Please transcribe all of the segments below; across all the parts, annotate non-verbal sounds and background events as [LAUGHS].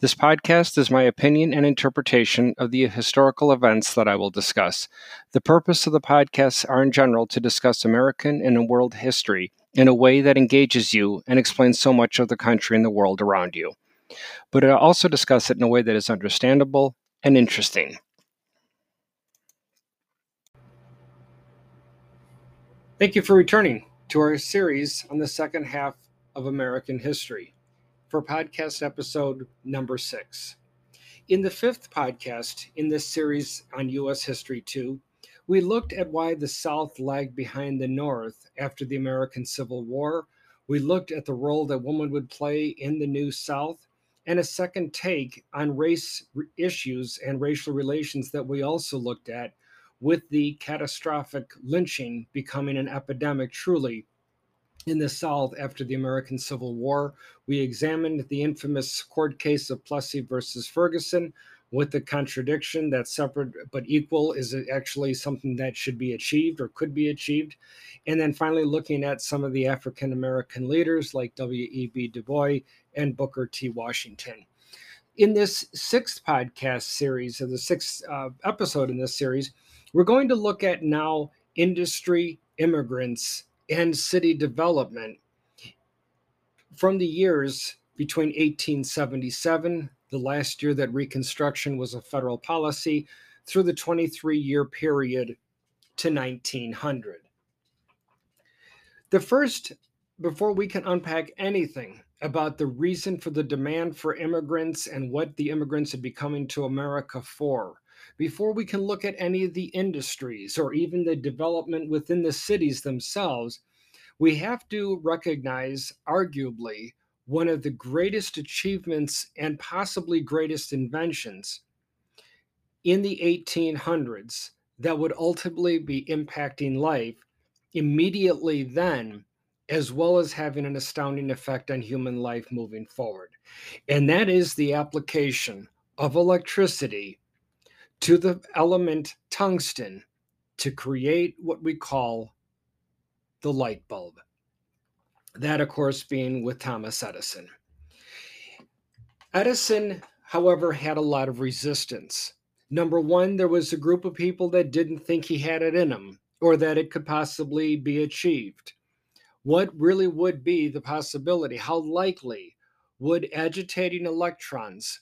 This podcast is my opinion and interpretation of the historical events that I will discuss. The purpose of the podcasts are in general to discuss American and world history in a way that engages you and explains so much of the country and the world around you but I also discuss it in a way that is understandable and interesting. Thank you for returning to our series on the second half of American history for podcast episode number six. In the fifth podcast in this series on U.S. History 2, we looked at why the South lagged behind the North after the American Civil War. We looked at the role that women would play in the New South and a second take on race issues and racial relations that we also looked at with the catastrophic lynching becoming an epidemic truly in the South after the American Civil War. We examined the infamous court case of Plessy versus Ferguson with the contradiction that separate but equal is actually something that should be achieved or could be achieved. And then finally, looking at some of the African American leaders like W.E.B. Du Bois and Booker T. Washington. In this sixth podcast series, or the sixth uh, episode in this series, we're going to look at now industry, immigrants, and city development from the years between 1877, the last year that Reconstruction was a federal policy, through the 23 year period to 1900. The first, before we can unpack anything about the reason for the demand for immigrants and what the immigrants be coming to America for. Before we can look at any of the industries or even the development within the cities themselves, we have to recognize, arguably, one of the greatest achievements and possibly greatest inventions in the 1800s that would ultimately be impacting life immediately then as well as having an astounding effect on human life moving forward. And that is the application of electricity to the element tungsten to create what we call the light bulb. That, of course, being with Thomas Edison. Edison, however, had a lot of resistance. Number one, there was a group of people that didn't think he had it in him or that it could possibly be achieved what really would be the possibility? How likely would agitating electrons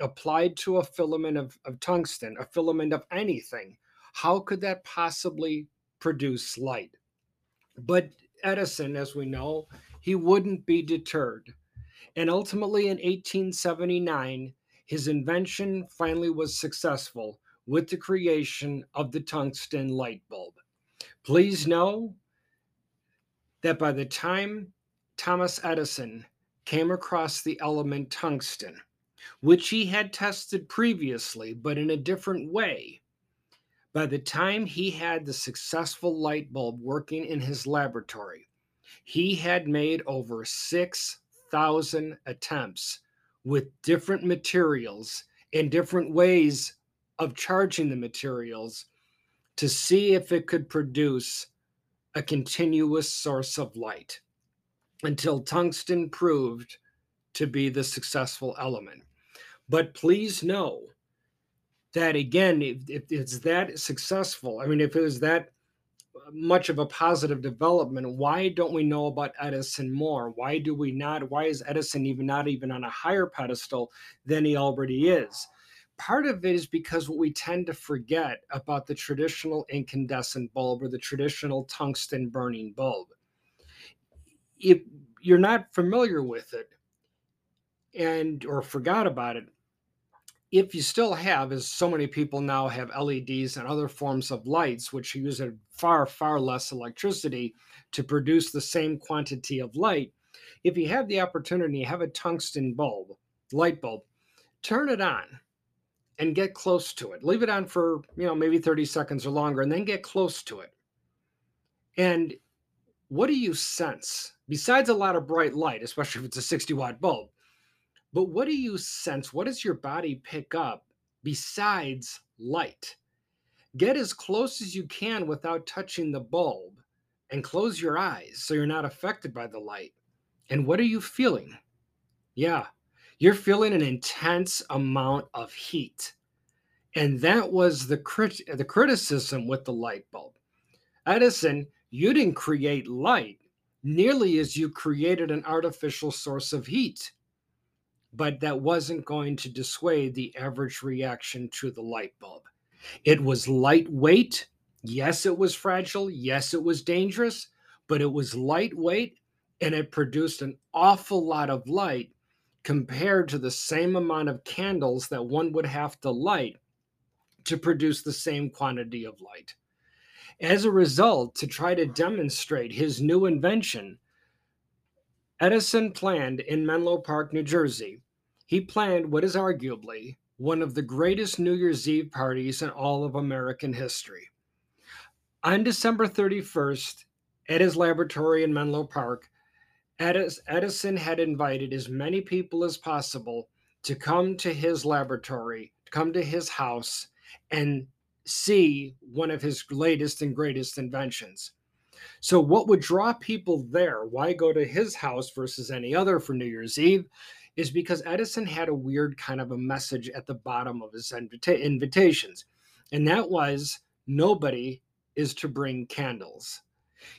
applied to a filament of, of tungsten, a filament of anything, how could that possibly produce light? But Edison, as we know, he wouldn't be deterred. And ultimately, in 1879, his invention finally was successful with the creation of the tungsten light bulb. Please know that by the time Thomas Edison came across the element tungsten, which he had tested previously, but in a different way, by the time he had the successful light bulb working in his laboratory, he had made over 6,000 attempts with different materials and different ways of charging the materials to see if it could produce a continuous source of light until tungsten proved to be the successful element. But please know that again, if, if, it's that successful, I mean, if it was that much of a positive development, why don't we know about Edison more? Why do we not? Why is Edison even not even on a higher pedestal than he already is? part of it is because what we tend to forget about the traditional incandescent bulb or the traditional tungsten burning bulb. If you're not familiar with it and or forgot about it, if you still have, as so many people now have LEDs and other forms of lights, which use a far, far less electricity to produce the same quantity of light, if you have the opportunity, have a tungsten bulb, light bulb, turn it on and get close to it. Leave it on for, you know, maybe 30 seconds or longer and then get close to it. And what do you sense besides a lot of bright light, especially if it's a 60 watt bulb? But what do you sense? What does your body pick up besides light? Get as close as you can without touching the bulb and close your eyes so you're not affected by the light. And what are you feeling? Yeah, you're feeling an intense amount of heat. And that was the, crit- the criticism with the light bulb. Edison, you didn't create light nearly as you created an artificial source of heat. But that wasn't going to dissuade the average reaction to the light bulb. It was lightweight. Yes, it was fragile. Yes, it was dangerous, but it was lightweight and it produced an awful lot of light compared to the same amount of candles that one would have to light to produce the same quantity of light. As a result, to try to demonstrate his new invention, Edison planned in Menlo Park, New Jersey, he planned what is arguably one of the greatest New Year's Eve parties in all of American history. On December 31st, at his laboratory in Menlo Park, Edison had invited as many people as possible to come to his laboratory, to come to his house, and see one of his latest and greatest inventions. So, what would draw people there? Why go to his house versus any other for New Year's Eve? Is because Edison had a weird kind of a message at the bottom of his invita- invitations, and that was nobody is to bring candles.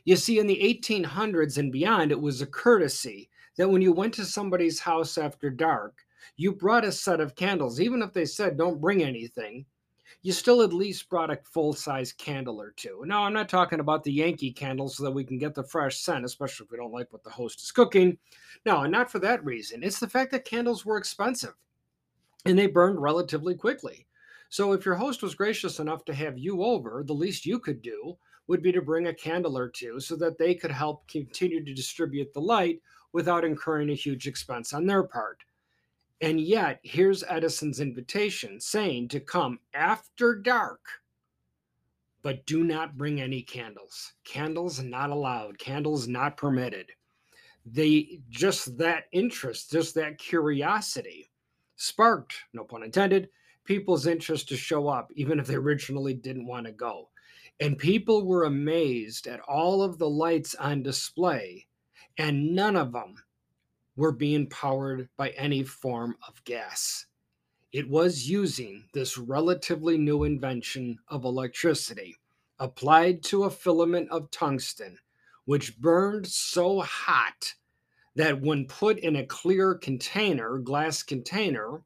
You see, in the 1800s and beyond, it was a courtesy that when you went to somebody's house after dark, you brought a set of candles, even if they said don't bring anything you still at least brought a full size candle or two. Now, I'm not talking about the Yankee candles so that we can get the fresh scent, especially if we don't like what the host is cooking. No, and not for that reason. It's the fact that candles were expensive and they burned relatively quickly. So, if your host was gracious enough to have you over, the least you could do would be to bring a candle or two so that they could help continue to distribute the light without incurring a huge expense on their part. And yet, here's Edison's invitation saying to come after dark, but do not bring any candles. Candles not allowed, candles not permitted. They just that interest, just that curiosity sparked, no pun intended, people's interest to show up, even if they originally didn't want to go. And people were amazed at all of the lights on display, and none of them were being powered by any form of gas. It was using this relatively new invention of electricity applied to a filament of tungsten, which burned so hot that when put in a clear container, glass container,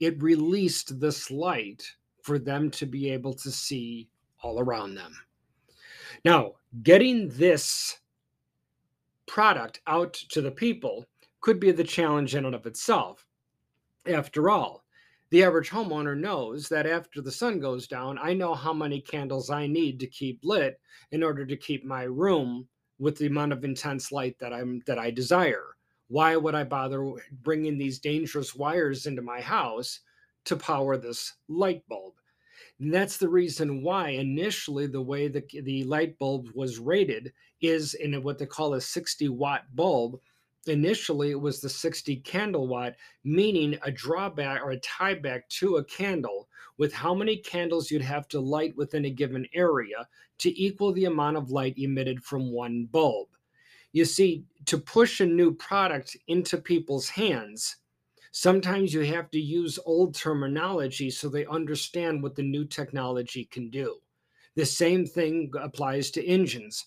it released this light for them to be able to see all around them. Now, getting this product out to the people could be the challenge in and of itself. After all, the average homeowner knows that after the sun goes down, I know how many candles I need to keep lit in order to keep my room with the amount of intense light that I'm that I desire. Why would I bother bringing these dangerous wires into my house to power this light bulb? And that's the reason why initially the way the, the light bulb was rated is in what they call a 60 watt bulb. Initially, it was the 60 candle watt, meaning a drawback or a tieback to a candle with how many candles you'd have to light within a given area to equal the amount of light emitted from one bulb. You see, to push a new product into people's hands, Sometimes you have to use old terminology so they understand what the new technology can do. The same thing applies to engines.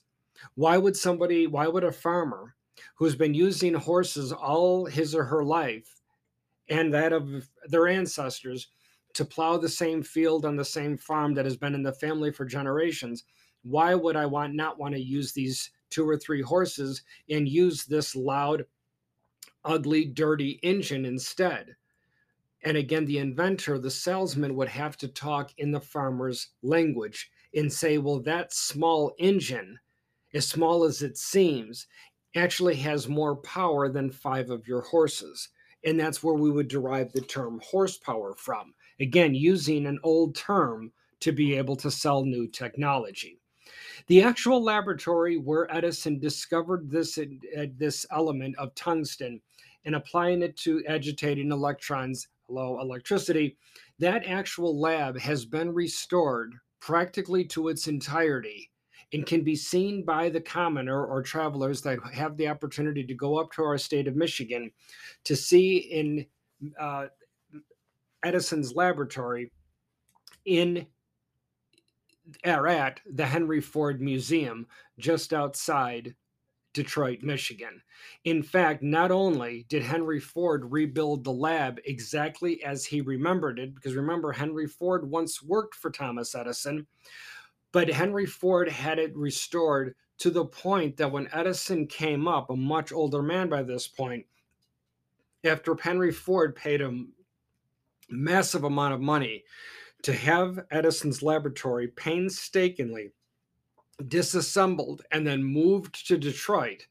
Why would somebody, why would a farmer who's been using horses all his or her life and that of their ancestors to plow the same field on the same farm that has been in the family for generations, why would I want not want to use these two or three horses and use this loud ugly, dirty engine instead. And again, the inventor, the salesman would have to talk in the farmer's language and say, well, that small engine, as small as it seems, actually has more power than five of your horses. And that's where we would derive the term horsepower from. Again, using an old term to be able to sell new technology. The actual laboratory where Edison discovered this, uh, this element of tungsten and applying it to agitating electrons, hello, electricity, that actual lab has been restored practically to its entirety and can be seen by the commoner or travelers that have the opportunity to go up to our state of Michigan to see in uh, Edison's laboratory in or at the Henry Ford Museum just outside Detroit, Michigan. In fact, not only did Henry Ford rebuild the lab exactly as he remembered it, because remember, Henry Ford once worked for Thomas Edison, but Henry Ford had it restored to the point that when Edison came up, a much older man by this point, after Henry Ford paid him massive amount of money to have Edison's laboratory painstakingly disassembled and then moved to Detroit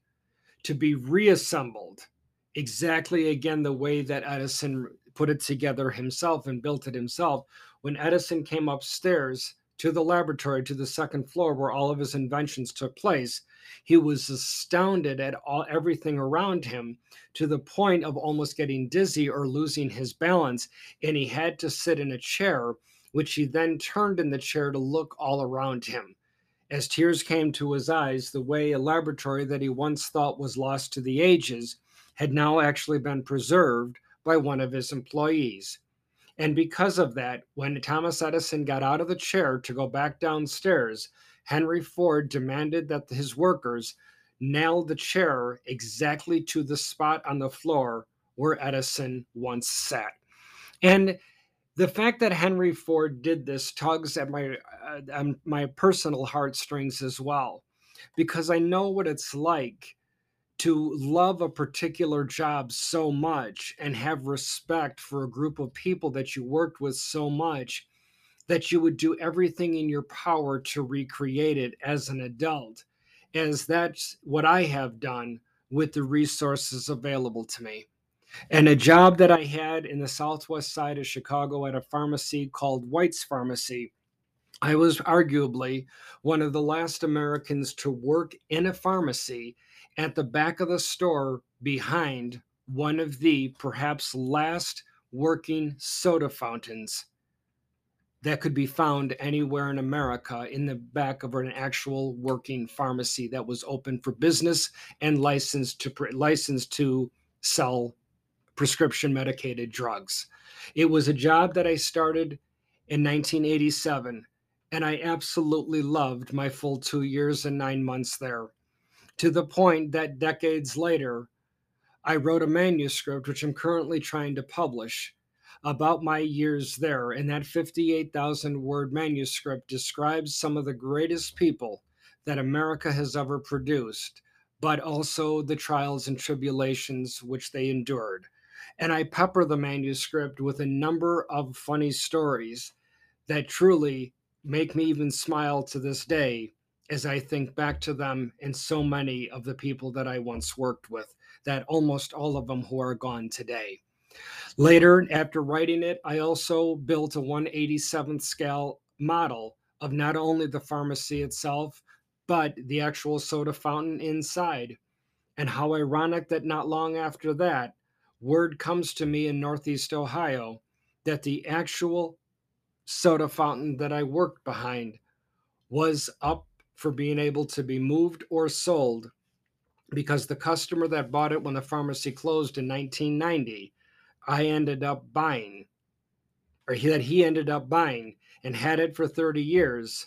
to be reassembled exactly again the way that Edison put it together himself and built it himself. When Edison came upstairs to the laboratory to the second floor where all of his inventions took place, he was astounded at all everything around him to the point of almost getting dizzy or losing his balance and he had to sit in a chair which he then turned in the chair to look all around him as tears came to his eyes, the way a laboratory that he once thought was lost to the ages had now actually been preserved by one of his employees. And because of that, when Thomas Edison got out of the chair to go back downstairs, Henry Ford demanded that his workers nail the chair exactly to the spot on the floor where Edison once sat. And the fact that Henry Ford did this tugs at my uh, my personal heartstrings as well, because I know what it's like to love a particular job so much and have respect for a group of people that you worked with so much that you would do everything in your power to recreate it as an adult, as that's what I have done with the resources available to me. And a job that I had in the southwest side of Chicago at a pharmacy called White's Pharmacy. I was arguably one of the last Americans to work in a pharmacy at the back of the store behind one of the perhaps last working soda fountains that could be found anywhere in America in the back of an actual working pharmacy that was open for business and licensed to licensed to sell prescription medicated drugs. It was a job that I started in 1987, and I absolutely loved my full two years and nine months there, to the point that decades later, I wrote a manuscript, which I'm currently trying to publish, about my years there. And that 58,000 word manuscript describes some of the greatest people that America has ever produced, but also the trials and tribulations which they endured and I pepper the manuscript with a number of funny stories that truly make me even smile to this day as I think back to them and so many of the people that I once worked with, that almost all of them who are gone today. Later, after writing it, I also built a 187th scale model of not only the pharmacy itself, but the actual soda fountain inside. And how ironic that not long after that, word comes to me in Northeast Ohio that the actual soda fountain that I worked behind was up for being able to be moved or sold because the customer that bought it when the pharmacy closed in 1990, I ended up buying, or he, that he ended up buying and had it for 30 years.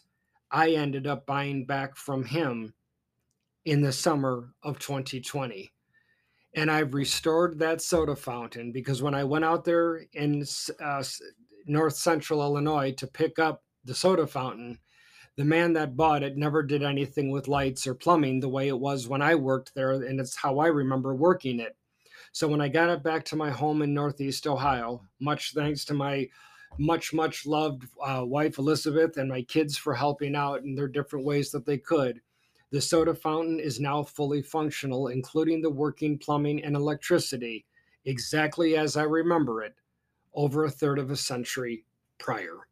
I ended up buying back from him in the summer of 2020 and I've restored that soda fountain because when I went out there in uh, north central Illinois to pick up the soda fountain, the man that bought it never did anything with lights or plumbing the way it was when I worked there, and it's how I remember working it. So when I got it back to my home in Northeast Ohio, much thanks to my much, much loved uh, wife Elizabeth and my kids for helping out in their different ways that they could the soda fountain is now fully functional, including the working plumbing and electricity, exactly as I remember it, over a third of a century prior.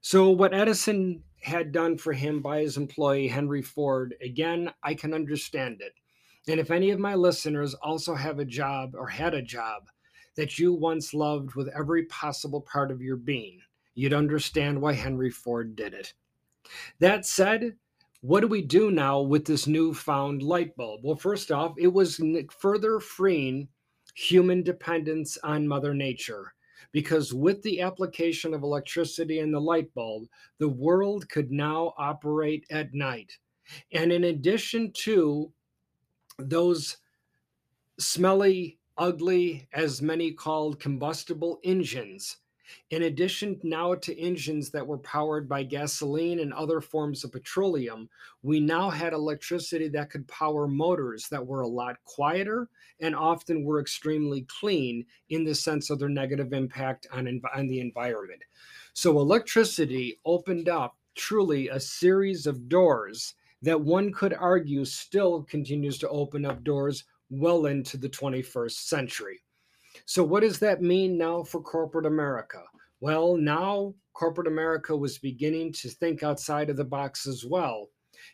So, what Edison had done for him by his employee, Henry Ford, again, I can understand it. And if any of my listeners also have a job or had a job that you once loved with every possible part of your being, you'd understand why Henry Ford did it. That said, what do we do now with this newfound light bulb? Well, first off, it was further freeing human dependence on Mother Nature. Because with the application of electricity and the light bulb, the world could now operate at night. And in addition to those smelly, ugly, as many called combustible engines, in addition now to engines that were powered by gasoline and other forms of petroleum, we now had electricity that could power motors that were a lot quieter and often were extremely clean in the sense of their negative impact on, on the environment. So electricity opened up truly a series of doors that one could argue still continues to open up doors well into the 21st century. So, what does that mean now for corporate America? Well, now corporate America was beginning to think outside of the box as well.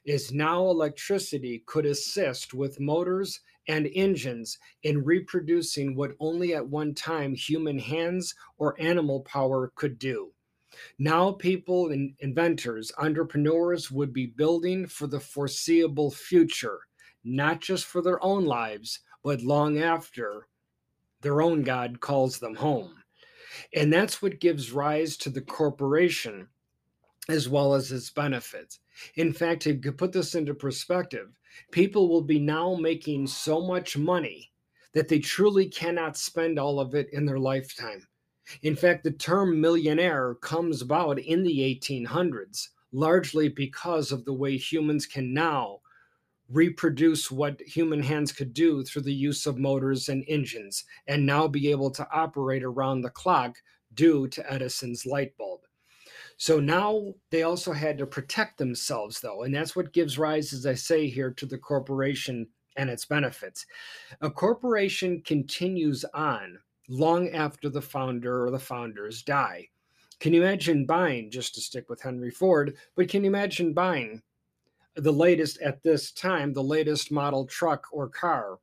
Is now electricity could assist with motors and engines in reproducing what only at one time human hands or animal power could do. Now, people and inventors, entrepreneurs would be building for the foreseeable future, not just for their own lives, but long after their own God calls them home. And that's what gives rise to the corporation as well as its benefits. In fact, to put this into perspective, people will be now making so much money that they truly cannot spend all of it in their lifetime. In fact, the term millionaire comes about in the 1800s, largely because of the way humans can now reproduce what human hands could do through the use of motors and engines, and now be able to operate around the clock due to Edison's light bulb. So now they also had to protect themselves, though, and that's what gives rise, as I say here, to the corporation and its benefits. A corporation continues on long after the founder or the founders die. Can you imagine buying, just to stick with Henry Ford, but can you imagine buying the latest at this time, the latest model truck or car,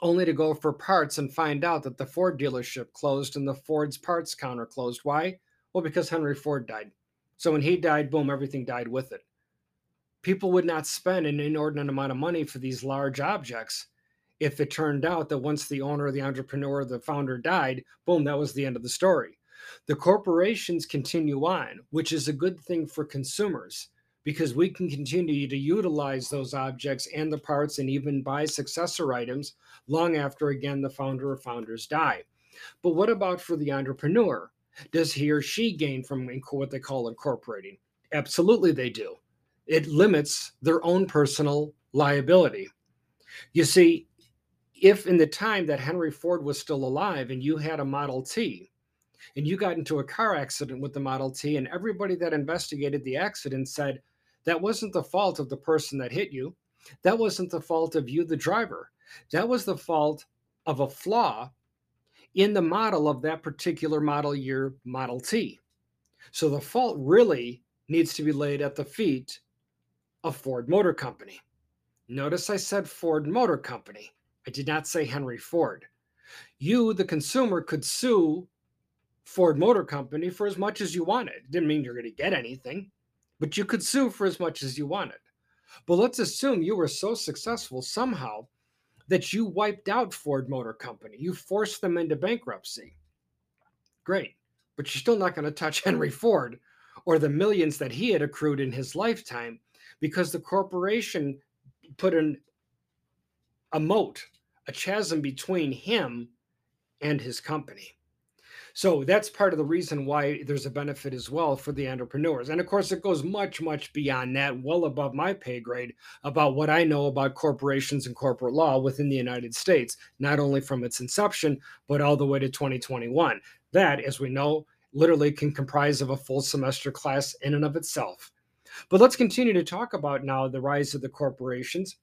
only to go for parts and find out that the Ford dealership closed and the Ford's parts counter closed. Why? Well, because Henry Ford died. So when he died, boom, everything died with it. People would not spend an inordinate amount of money for these large objects if it turned out that once the owner, the entrepreneur, the founder died, boom, that was the end of the story. The corporations continue on, which is a good thing for consumers because we can continue to utilize those objects and the parts and even buy successor items long after, again, the founder or founders die. But what about for the entrepreneur? Does he or she gain from what they call incorporating? Absolutely, they do. It limits their own personal liability. You see, if in the time that Henry Ford was still alive and you had a Model T, and you got into a car accident with the Model T, and everybody that investigated the accident said, that wasn't the fault of the person that hit you. That wasn't the fault of you, the driver. That was the fault of a flaw in the model of that particular model year Model T. So the fault really needs to be laid at the feet of Ford Motor Company. Notice I said Ford Motor Company. I did not say Henry Ford. You, the consumer, could sue Ford Motor Company for as much as you wanted. Didn't mean you're going to get anything but you could sue for as much as you wanted. But let's assume you were so successful somehow that you wiped out Ford Motor Company. You forced them into bankruptcy. Great. But you're still not going to touch [LAUGHS] Henry Ford or the millions that he had accrued in his lifetime because the corporation put in a moat, a chasm between him and his company. So that's part of the reason why there's a benefit as well for the entrepreneurs. And of course, it goes much, much beyond that, well above my pay grade about what I know about corporations and corporate law within the United States, not only from its inception, but all the way to 2021. That, as we know, literally can comprise of a full semester class in and of itself. But let's continue to talk about now the rise of the corporations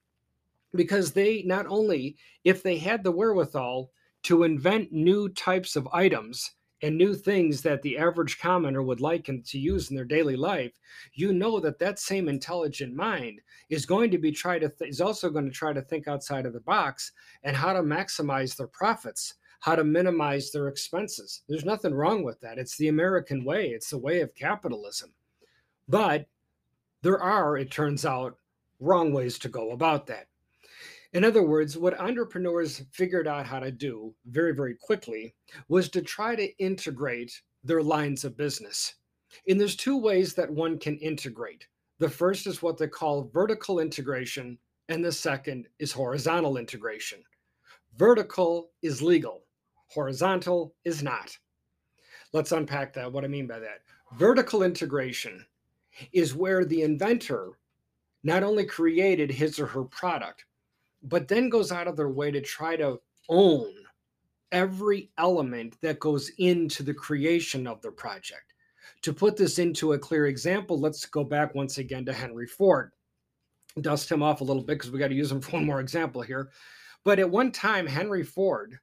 because they not only, if they had the wherewithal to invent new types of items and new things that the average commenter would like to use in their daily life, you know that that same intelligent mind is going to be try to th- is also going to try to think outside of the box and how to maximize their profits, how to minimize their expenses. There's nothing wrong with that. It's the American way. It's the way of capitalism. But there are, it turns out, wrong ways to go about that. In other words, what entrepreneurs figured out how to do very, very quickly was to try to integrate their lines of business. And there's two ways that one can integrate. The first is what they call vertical integration, and the second is horizontal integration. Vertical is legal, horizontal is not. Let's unpack that, what I mean by that. Vertical integration is where the inventor not only created his or her product, but then goes out of their way to try to own every element that goes into the creation of the project. To put this into a clear example, let's go back once again to Henry Ford. Dust him off a little bit because we got to use him [LAUGHS] for one more example here. But at one time, Henry Ford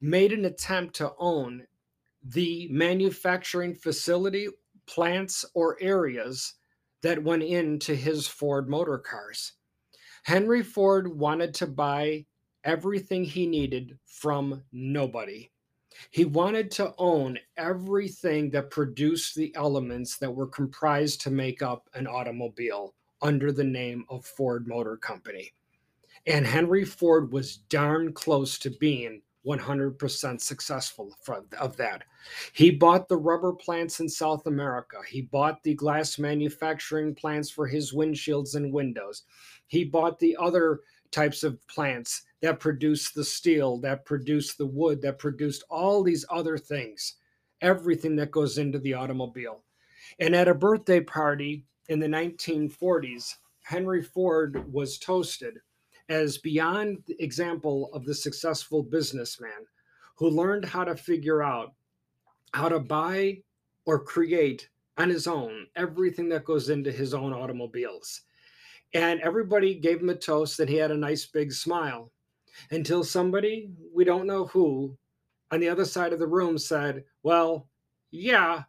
made an attempt to own the manufacturing facility, plants, or areas that went into his Ford motor cars. Henry Ford wanted to buy everything he needed from nobody. He wanted to own everything that produced the elements that were comprised to make up an automobile under the name of Ford Motor Company. And Henry Ford was darn close to being 100% successful of that. He bought the rubber plants in South America. He bought the glass manufacturing plants for his windshields and windows. He bought the other types of plants that produce the steel, that produce the wood, that produced all these other things, everything that goes into the automobile. And at a birthday party in the 1940s, Henry Ford was toasted as beyond example of the successful businessman who learned how to figure out how to buy or create on his own everything that goes into his own automobiles. And everybody gave him a toast that he had a nice big smile until somebody, we don't know who, on the other side of the room said, Well, yeah,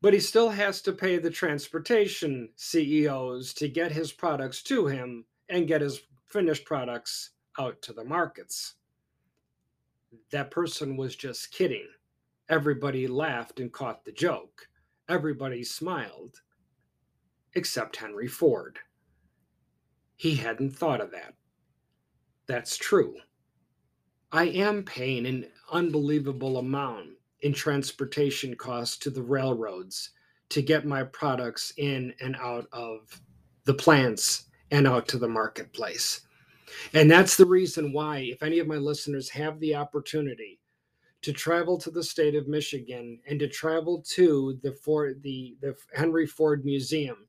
but he still has to pay the transportation CEOs to get his products to him and get his finished products out to the markets. That person was just kidding. Everybody laughed and caught the joke. Everybody smiled, except Henry Ford. He hadn't thought of that. That's true. I am paying an unbelievable amount in transportation costs to the railroads to get my products in and out of the plants and out to the marketplace. And that's the reason why, if any of my listeners have the opportunity to travel to the state of Michigan and to travel to the Ford, the, the Henry Ford Museum,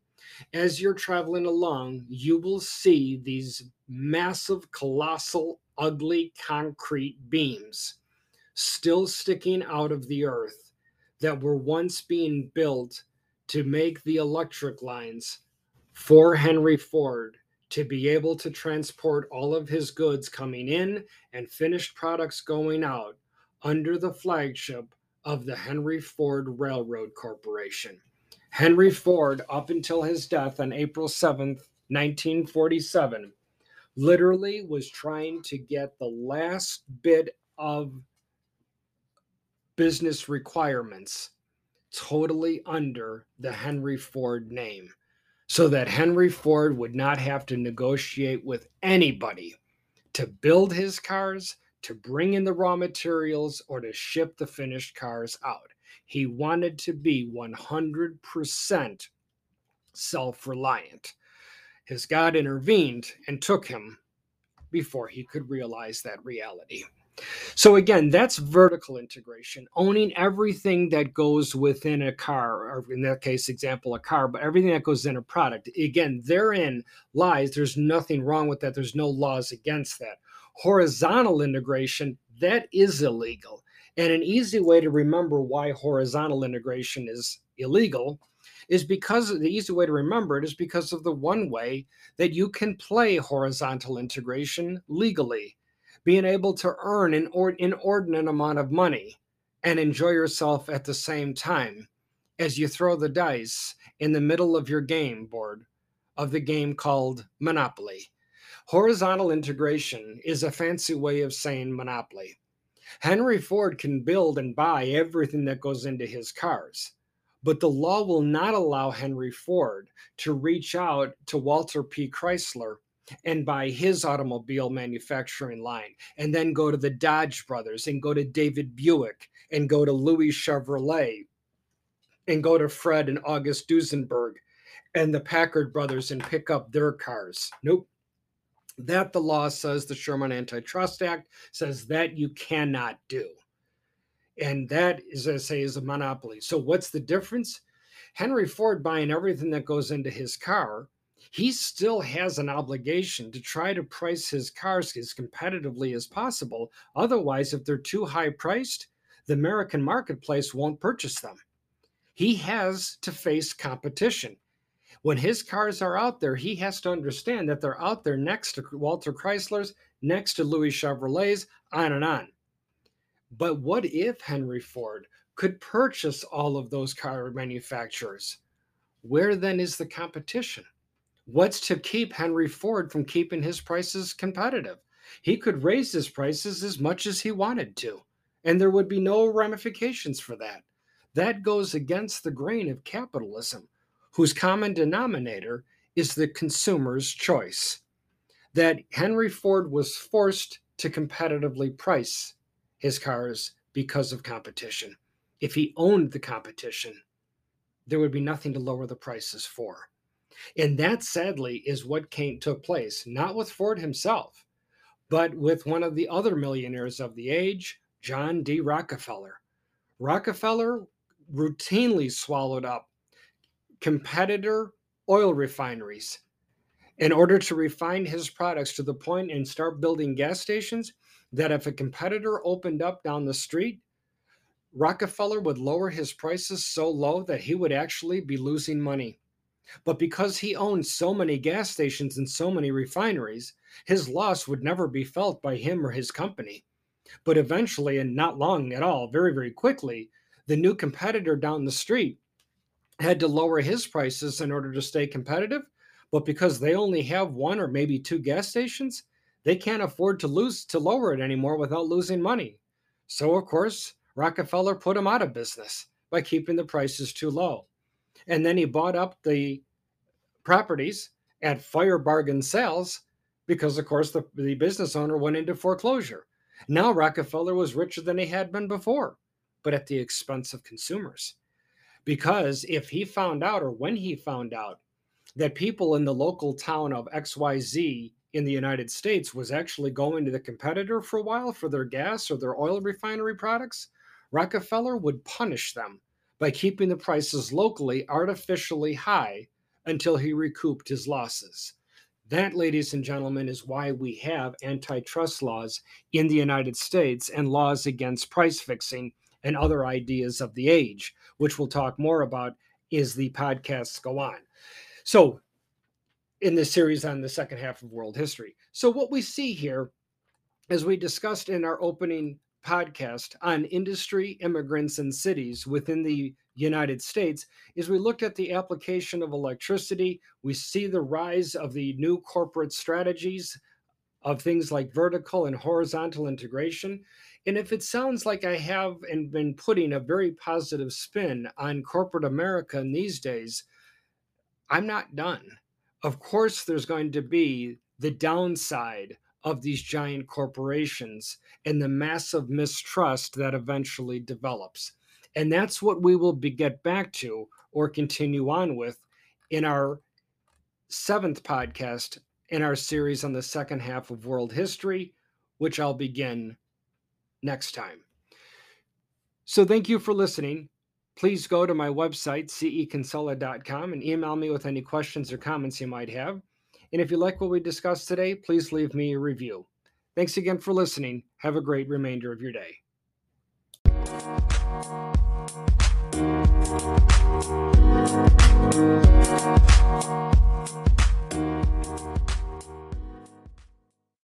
as you're traveling along, you will see these massive, colossal, ugly concrete beams still sticking out of the earth that were once being built to make the electric lines for Henry Ford to be able to transport all of his goods coming in and finished products going out under the flagship of the Henry Ford Railroad Corporation. Henry Ford, up until his death on April 7th, 1947, literally was trying to get the last bit of business requirements totally under the Henry Ford name so that Henry Ford would not have to negotiate with anybody to build his cars, to bring in the raw materials, or to ship the finished cars out. He wanted to be 100% self reliant. His God intervened and took him before he could realize that reality. So again, that's vertical integration, owning everything that goes within a car, or in that case, example, a car, but everything that goes in a product. Again, therein lies, there's nothing wrong with that. There's no laws against that. Horizontal integration, that is illegal. And an easy way to remember why horizontal integration is illegal is because the easy way to remember it is because of the one way that you can play horizontal integration legally being able to earn an inordinate amount of money and enjoy yourself at the same time as you throw the dice in the middle of your game board of the game called Monopoly. Horizontal integration is a fancy way of saying monopoly. Henry Ford can build and buy everything that goes into his cars, but the law will not allow Henry Ford to reach out to Walter P. Chrysler and buy his automobile manufacturing line, and then go to the Dodge brothers and go to David Buick and go to Louis Chevrolet and go to Fred and August Duesenberg and the Packard brothers and pick up their cars. Nope. That the law says, the Sherman Antitrust Act says that you cannot do. And that, as I say, is a monopoly. So, what's the difference? Henry Ford buying everything that goes into his car he still has an obligation to try to price his cars as competitively as possible. Otherwise, if they're too high priced, the American marketplace won't purchase them. He has to face competition. When his cars are out there, he has to understand that they're out there next to Walter Chrysler's, next to Louis Chevrolet's, on and on. But what if Henry Ford could purchase all of those car manufacturers? Where then is the competition? What's to keep Henry Ford from keeping his prices competitive? He could raise his prices as much as he wanted to, and there would be no ramifications for that. That goes against the grain of capitalism, whose common denominator is the consumer's choice. That Henry Ford was forced to competitively price his cars because of competition. If he owned the competition, there would be nothing to lower the prices for. And that sadly is what came, took place, not with Ford himself, but with one of the other millionaires of the age, John D. Rockefeller. Rockefeller routinely swallowed up competitor oil refineries in order to refine his products to the point and start building gas stations that if a competitor opened up down the street, Rockefeller would lower his prices so low that he would actually be losing money. But because he owned so many gas stations and so many refineries, his loss would never be felt by him or his company. But eventually, and not long at all, very, very quickly, the new competitor down the street had to lower his prices in order to stay competitive. But because they only have one or maybe two gas stations, they can't afford to lose to lower it anymore without losing money. So of course, Rockefeller put him out of business by keeping the prices too low and then he bought up the properties at fire bargain sales because of course the, the business owner went into foreclosure now rockefeller was richer than he had been before but at the expense of consumers because if he found out or when he found out that people in the local town of xyz in the united states was actually going to the competitor for a while for their gas or their oil refinery products rockefeller would punish them by keeping the prices locally artificially high until he recouped his losses. That, ladies and gentlemen, is why we have antitrust laws in the United States and laws against price fixing and other ideas of the age, which we'll talk more about as the podcasts go on. So, in this series on the second half of world history. So, what we see here, as we discussed in our opening podcast on industry, immigrants, and cities within the United States is we looked at the application of electricity. We see the rise of the new corporate strategies of things like vertical and horizontal integration. And if it sounds like I have and been putting a very positive spin on corporate America in these days, I'm not done. Of course, there's going to be the downside of these giant corporations and the massive mistrust that eventually develops. And that's what we will be, get back to or continue on with in our seventh podcast in our series on the second half of world history, which I'll begin next time. So thank you for listening. Please go to my website, ceconsula.com, and email me with any questions or comments you might have. And if you like what we discussed today, please leave me a review. Thanks again for listening. Have a great remainder of your day.